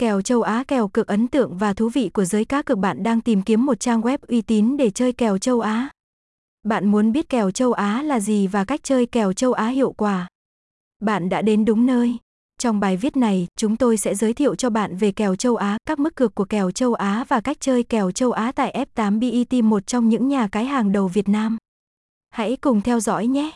Kèo châu Á kèo cực ấn tượng và thú vị của giới cá cược bạn đang tìm kiếm một trang web uy tín để chơi kèo châu Á. Bạn muốn biết kèo châu Á là gì và cách chơi kèo châu Á hiệu quả. Bạn đã đến đúng nơi. Trong bài viết này, chúng tôi sẽ giới thiệu cho bạn về kèo châu Á, các mức cược của kèo châu Á và cách chơi kèo châu Á tại F8 BET một trong những nhà cái hàng đầu Việt Nam. Hãy cùng theo dõi nhé!